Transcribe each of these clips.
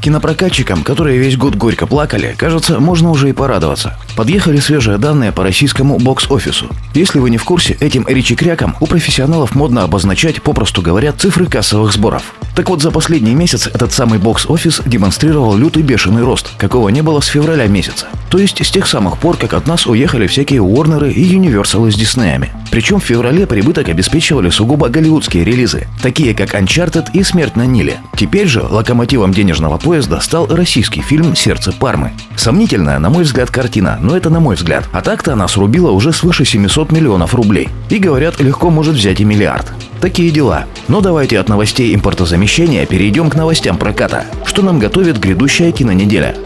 Кинопрокатчикам, которые весь год горько плакали, кажется, можно уже и порадоваться. Подъехали свежие данные по российскому бокс-офису. Если вы не в курсе, этим речи-крякам у профессионалов модно обозначать, попросту говоря, цифры кассовых сборов. Так вот, за последний месяц этот самый бокс-офис демонстрировал лютый бешеный рост, какого не было с февраля месяца. То есть с тех самых пор, как от нас уехали всякие Уорнеры и Юниверсалы с Диснеями. Причем в феврале прибыток обеспечивали сугубо голливудские релизы, такие как Uncharted и Смерть на Ниле. Теперь же локомотивом денежного поезда стал российский фильм «Сердце Пармы». Сомнительная, на мой взгляд, картина, но это на мой взгляд. А так-то она срубила уже свыше 700 миллионов рублей. И, говорят, легко может взять и миллиард. Такие дела. Но давайте от новостей импортозамещения перейдем к новостям проката. Что нам готовит грядущая кинонеделя?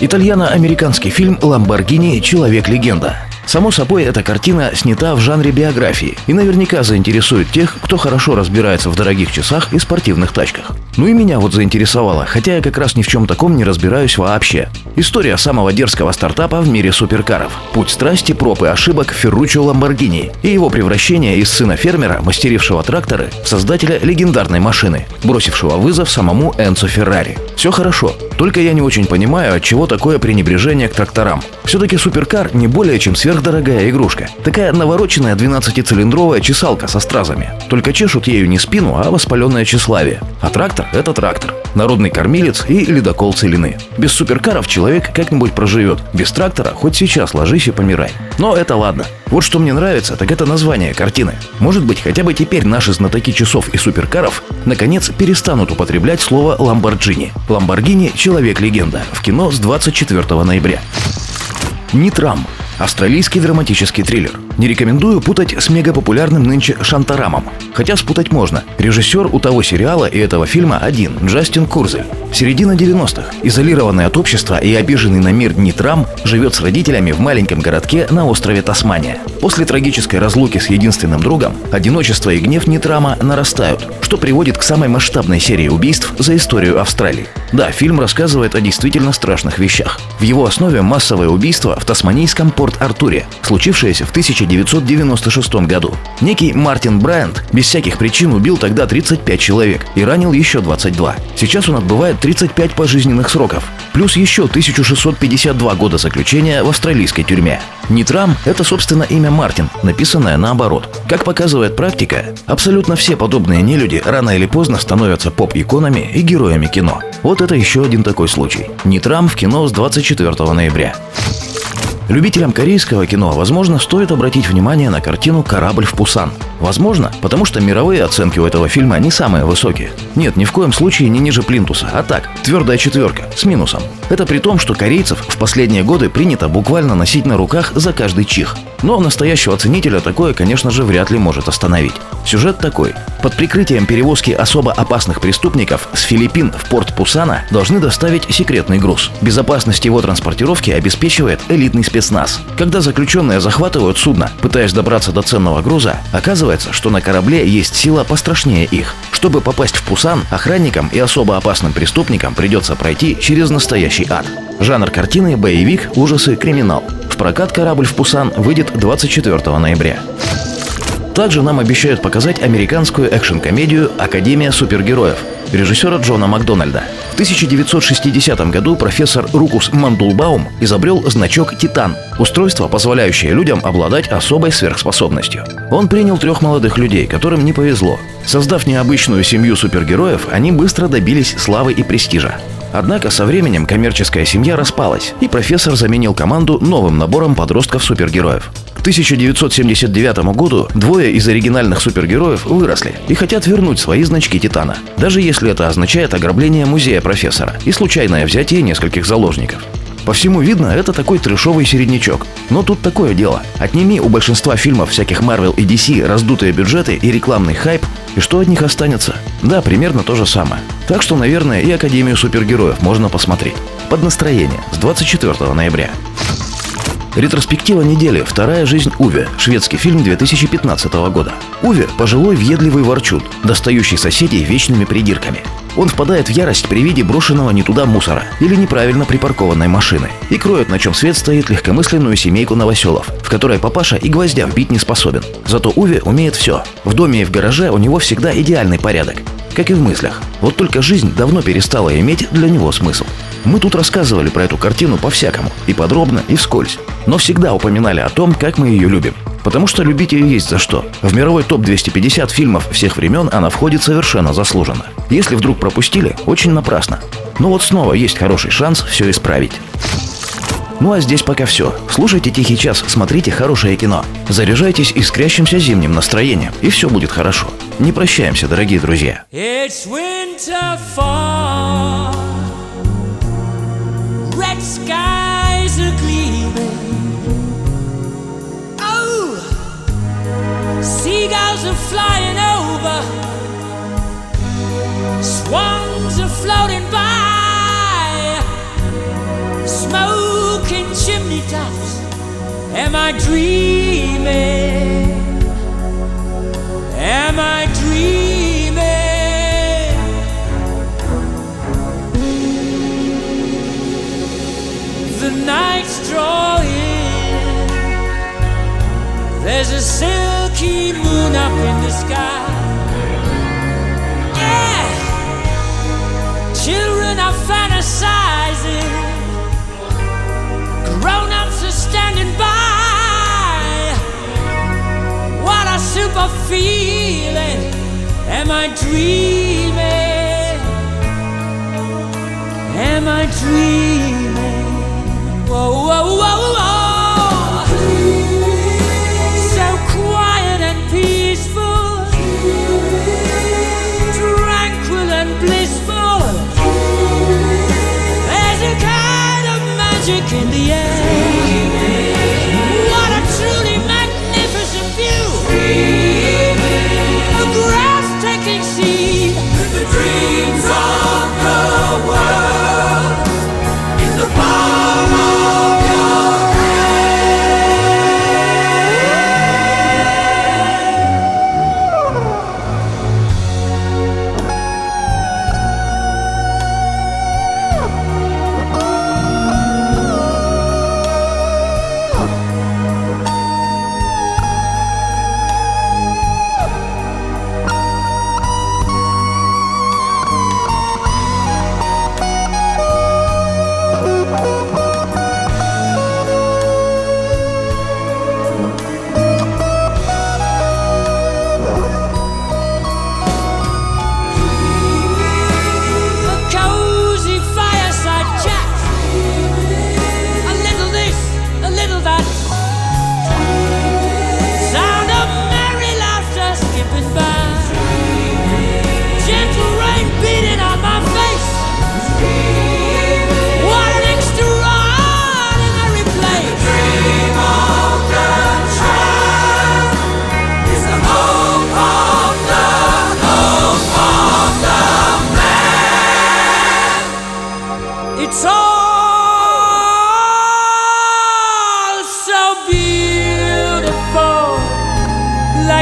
Итальяно-американский фильм «Ламборгини. Человек-легенда». Само собой, эта картина снята в жанре биографии и наверняка заинтересует тех, кто хорошо разбирается в дорогих часах и спортивных тачках. Ну и меня вот заинтересовало, хотя я как раз ни в чем таком не разбираюсь вообще. История самого дерзкого стартапа в мире суперкаров. Путь страсти, проб и ошибок Ферруччо Ламборгини и его превращение из сына фермера, мастерившего тракторы, в создателя легендарной машины, бросившего вызов самому Энцо Феррари. Все хорошо, только я не очень понимаю, от чего такое пренебрежение к тракторам. Все-таки суперкар не более чем сверхдорогая игрушка. Такая навороченная 12-цилиндровая чесалка со стразами. Только чешут ею не спину, а воспаленное тщеславие. А трактор – это трактор. Народный кормилец и ледокол целины. Без суперкаров человек как-нибудь проживет. Без трактора хоть сейчас ложись и помирай. Но это ладно. Вот что мне нравится, так это название картины. Может быть, хотя бы теперь наши знатоки часов и суперкаров наконец перестанут употреблять слово «ламборджини». «Ламборгини» — человек-легенда. В кино с 24 ноября. Нитрам Австралийский драматический триллер. Не рекомендую путать с мегапопулярным нынче Шантарамом. Хотя спутать можно. Режиссер у того сериала и этого фильма один – Джастин Курзель. Середина 90-х. Изолированный от общества и обиженный на мир Нитрам живет с родителями в маленьком городке на острове Тасмания. После трагической разлуки с единственным другом, одиночество и гнев Нитрама нарастают, что приводит к самой масштабной серии убийств за историю Австралии. Да, фильм рассказывает о действительно страшных вещах. В его основе массовое убийство в тасманийском Порт-Артуре, случившееся в 1996 году. Некий Мартин Брайант без всяких причин убил тогда 35 человек и ранил еще 22. Сейчас он отбывает 35 пожизненных сроков, плюс еще 1652 года заключения в австралийской тюрьме. Нитрам – это, собственно, имя Мартин, написанное наоборот. Как показывает практика, абсолютно все подобные нелюди рано или поздно становятся поп-иконами и героями кино. Вот это еще один такой случай. Нитрам в кино с 24 ноября. Любителям корейского кино, возможно, стоит обратить внимание на картину «Корабль в Пусан». Возможно, потому что мировые оценки у этого фильма не самые высокие. Нет, ни в коем случае не ниже Плинтуса, а так, твердая четверка, с минусом. Это при том, что корейцев в последние годы принято буквально носить на руках за каждый чих. Но настоящего ценителя такое, конечно же, вряд ли может остановить. Сюжет такой. Под прикрытием перевозки особо опасных преступников с Филиппин в порт Пусана должны доставить секретный груз. Безопасность его транспортировки обеспечивает элитный спецназ. Когда заключенные захватывают судно, пытаясь добраться до ценного груза, оказывается, что на корабле есть сила пострашнее их. Чтобы попасть в Пусан, охранникам и особо опасным преступникам придется пройти через настоящий ад. Жанр картины – боевик, ужасы, криминал. В прокат корабль в Пусан выйдет 24 ноября. Также нам обещают показать американскую экшн-комедию «Академия супергероев» режиссера Джона Макдональда. В 1960 году профессор Рукус Мандулбаум изобрел значок «Титан» – устройство, позволяющее людям обладать особой сверхспособностью. Он принял трех молодых людей, которым не повезло. Создав необычную семью супергероев, они быстро добились славы и престижа. Однако со временем коммерческая семья распалась, и профессор заменил команду новым набором подростков-супергероев. К 1979 году двое из оригинальных супергероев выросли и хотят вернуть свои значки Титана, даже если это означает ограбление музея профессора и случайное взятие нескольких заложников. По всему видно, это такой трешовый середнячок. Но тут такое дело. Отними у большинства фильмов всяких Marvel и DC раздутые бюджеты и рекламный хайп, и что от них останется? Да, примерно то же самое. Так что, наверное, и Академию супергероев можно посмотреть. Под настроение с 24 ноября. Ретроспектива недели «Вторая жизнь Уве» – шведский фильм 2015 года. Уве – пожилой въедливый ворчун, достающий соседей вечными придирками. Он впадает в ярость при виде брошенного не туда мусора или неправильно припаркованной машины и кроет, на чем свет стоит легкомысленную семейку новоселов, в которой папаша и гвоздя вбить не способен. Зато Уве умеет все. В доме и в гараже у него всегда идеальный порядок. Как и в мыслях. Вот только жизнь давно перестала иметь для него смысл. Мы тут рассказывали про эту картину по-всякому, и подробно, и вскользь. Но всегда упоминали о том, как мы ее любим. Потому что любить ее есть за что. В мировой топ-250 фильмов всех времен она входит совершенно заслуженно. Если вдруг пропустили, очень напрасно. Но вот снова есть хороший шанс все исправить. Ну а здесь пока все. Слушайте «Тихий час», смотрите хорошее кино. Заряжайтесь искрящимся зимним настроением, и все будет хорошо. Не прощаемся, дорогие друзья. It's winter fall. Red skies are gleaming. Oh, seagulls are flying over. Swans are floating by. Am I dreaming? Am I dreaming? The night's drawing. There's a silky moon up in the sky. Children are fantasizing. Grown ups are standing by. Super feeling. Am I dreaming? Am I dreaming?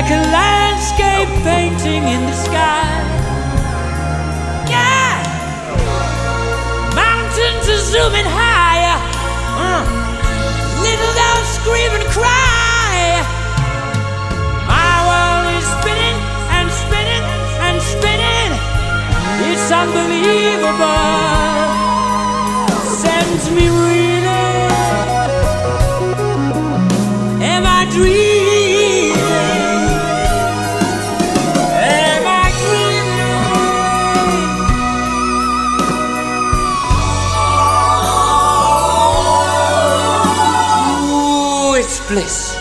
Like a landscape painting in the sky. Yeah, mountains are zooming higher. Uh. Little dogs scream and cry. My world is spinning and spinning and spinning. It's unbelievable. Bliss.